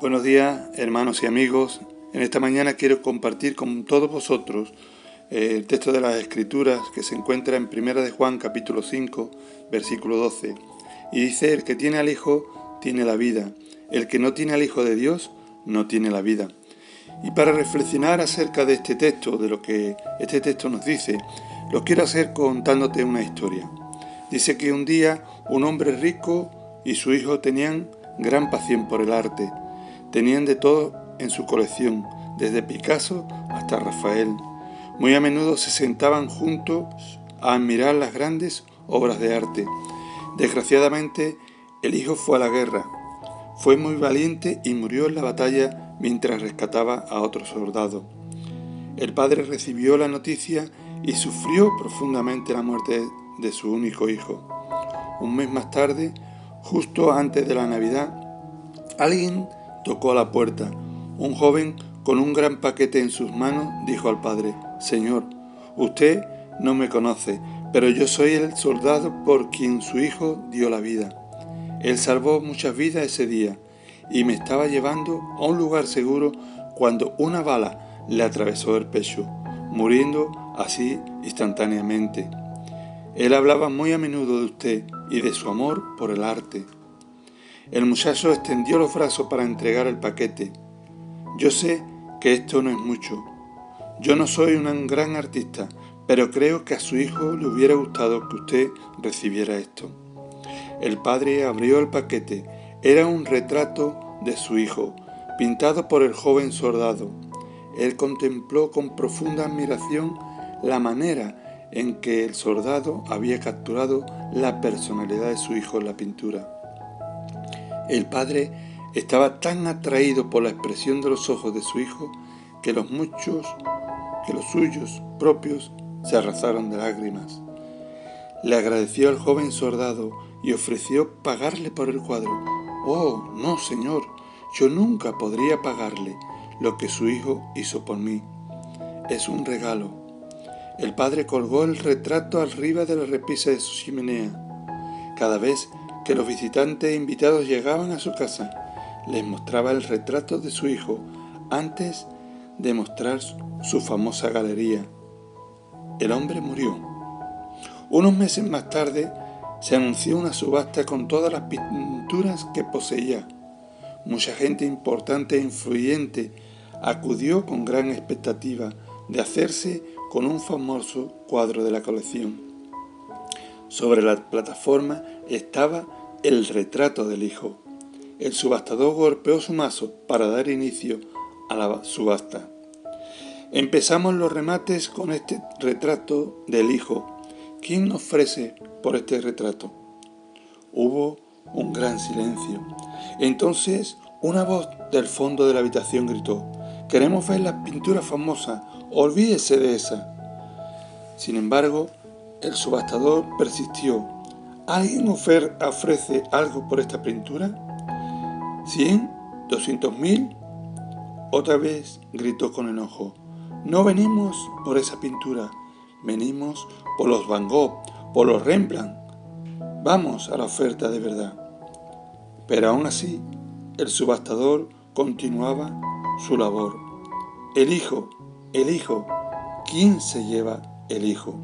Buenos días, hermanos y amigos. En esta mañana quiero compartir con todos vosotros eh, el texto de las Escrituras que se encuentra en Primera de Juan capítulo 5, versículo 12. Y dice, el que tiene al Hijo tiene la vida, el que no tiene al Hijo de Dios no tiene la vida. Y para reflexionar acerca de este texto, de lo que este texto nos dice, lo quiero hacer contándote una historia. Dice que un día un hombre rico y su hijo tenían gran pasión por el arte Tenían de todo en su colección, desde Picasso hasta Rafael. Muy a menudo se sentaban juntos a admirar las grandes obras de arte. Desgraciadamente, el hijo fue a la guerra. Fue muy valiente y murió en la batalla mientras rescataba a otro soldado. El padre recibió la noticia y sufrió profundamente la muerte de su único hijo. Un mes más tarde, justo antes de la Navidad, alguien Tocó a la puerta. Un joven con un gran paquete en sus manos dijo al padre, Señor, usted no me conoce, pero yo soy el soldado por quien su hijo dio la vida. Él salvó muchas vidas ese día y me estaba llevando a un lugar seguro cuando una bala le atravesó el pecho, muriendo así instantáneamente. Él hablaba muy a menudo de usted y de su amor por el arte. El muchacho extendió los brazos para entregar el paquete. Yo sé que esto no es mucho. Yo no soy un gran artista, pero creo que a su hijo le hubiera gustado que usted recibiera esto. El padre abrió el paquete. Era un retrato de su hijo, pintado por el joven soldado. Él contempló con profunda admiración la manera en que el soldado había capturado la personalidad de su hijo en la pintura. El padre estaba tan atraído por la expresión de los ojos de su hijo que los muchos, que los suyos propios se arrasaron de lágrimas. Le agradeció al joven soldado y ofreció pagarle por el cuadro. Oh, no, señor, yo nunca podría pagarle lo que su hijo hizo por mí. Es un regalo. El padre colgó el retrato arriba de la repisa de su chimenea. Cada vez que los visitantes e invitados llegaban a su casa, les mostraba el retrato de su hijo antes de mostrar su famosa galería. El hombre murió. Unos meses más tarde se anunció una subasta con todas las pinturas que poseía. Mucha gente importante e influyente acudió con gran expectativa de hacerse con un famoso cuadro de la colección. Sobre la plataforma estaba el retrato del hijo. El subastador golpeó su mazo para dar inicio a la subasta. Empezamos los remates con este retrato del hijo. ¿Quién nos ofrece por este retrato? Hubo un gran silencio. Entonces una voz del fondo de la habitación gritó, queremos ver la pintura famosa, olvídese de esa. Sin embargo, el subastador persistió. ¿Alguien ofrece algo por esta pintura? ¿Cien? ¿Doscientos mil? Otra vez gritó con enojo. No venimos por esa pintura, venimos por los Van Gogh, por los Rembrandt. Vamos a la oferta de verdad. Pero aún así, el subastador continuaba su labor. El hijo, el hijo, ¿quién se lleva el hijo?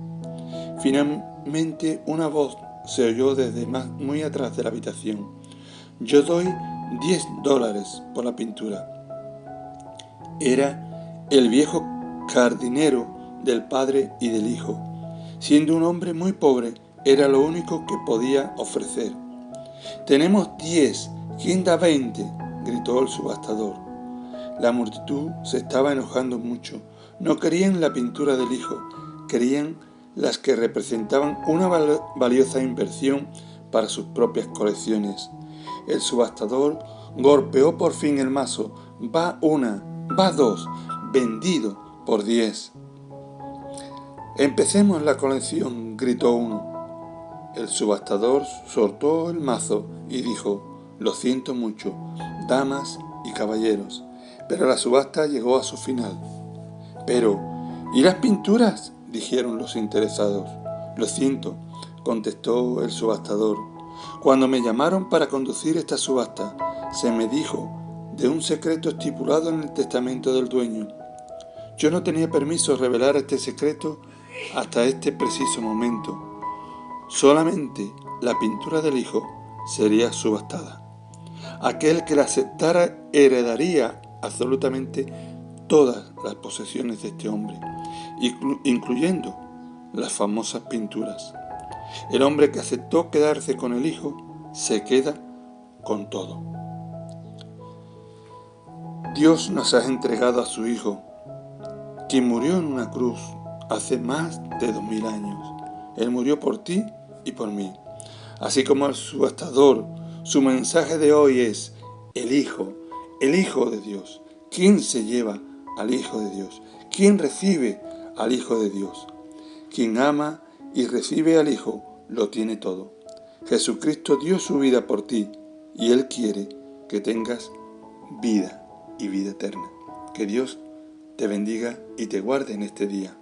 Finalmente una voz se oyó desde muy atrás de la habitación. Yo doy 10 dólares por la pintura. Era el viejo jardinero del padre y del hijo. Siendo un hombre muy pobre, era lo único que podía ofrecer. Tenemos 10, ¿quién da 20? gritó el subastador. La multitud se estaba enojando mucho. No querían la pintura del hijo, querían las que representaban una valiosa inversión para sus propias colecciones. El subastador golpeó por fin el mazo. Va una, va dos, vendido por diez. Empecemos la colección, gritó uno. El subastador soltó el mazo y dijo, lo siento mucho, damas y caballeros, pero la subasta llegó a su final. Pero, ¿y las pinturas? Dijeron los interesados. Lo siento, contestó el subastador. Cuando me llamaron para conducir esta subasta, se me dijo de un secreto estipulado en el testamento del dueño. Yo no tenía permiso de revelar este secreto hasta este preciso momento. Solamente la pintura del hijo sería subastada. Aquel que la aceptara heredaría absolutamente todas las posesiones de este hombre, incluyendo las famosas pinturas. El hombre que aceptó quedarse con el hijo se queda con todo. Dios nos ha entregado a su Hijo, quien murió en una cruz hace más de dos mil años. Él murió por ti y por mí. Así como el subastador, su mensaje de hoy es el Hijo, el Hijo de Dios. ¿Quién se lleva al Hijo de Dios? ¿Quién recibe al Hijo de Dios? Quien ama y recibe al Hijo lo tiene todo. Jesucristo dio su vida por ti y Él quiere que tengas vida y vida eterna. Que Dios te bendiga y te guarde en este día.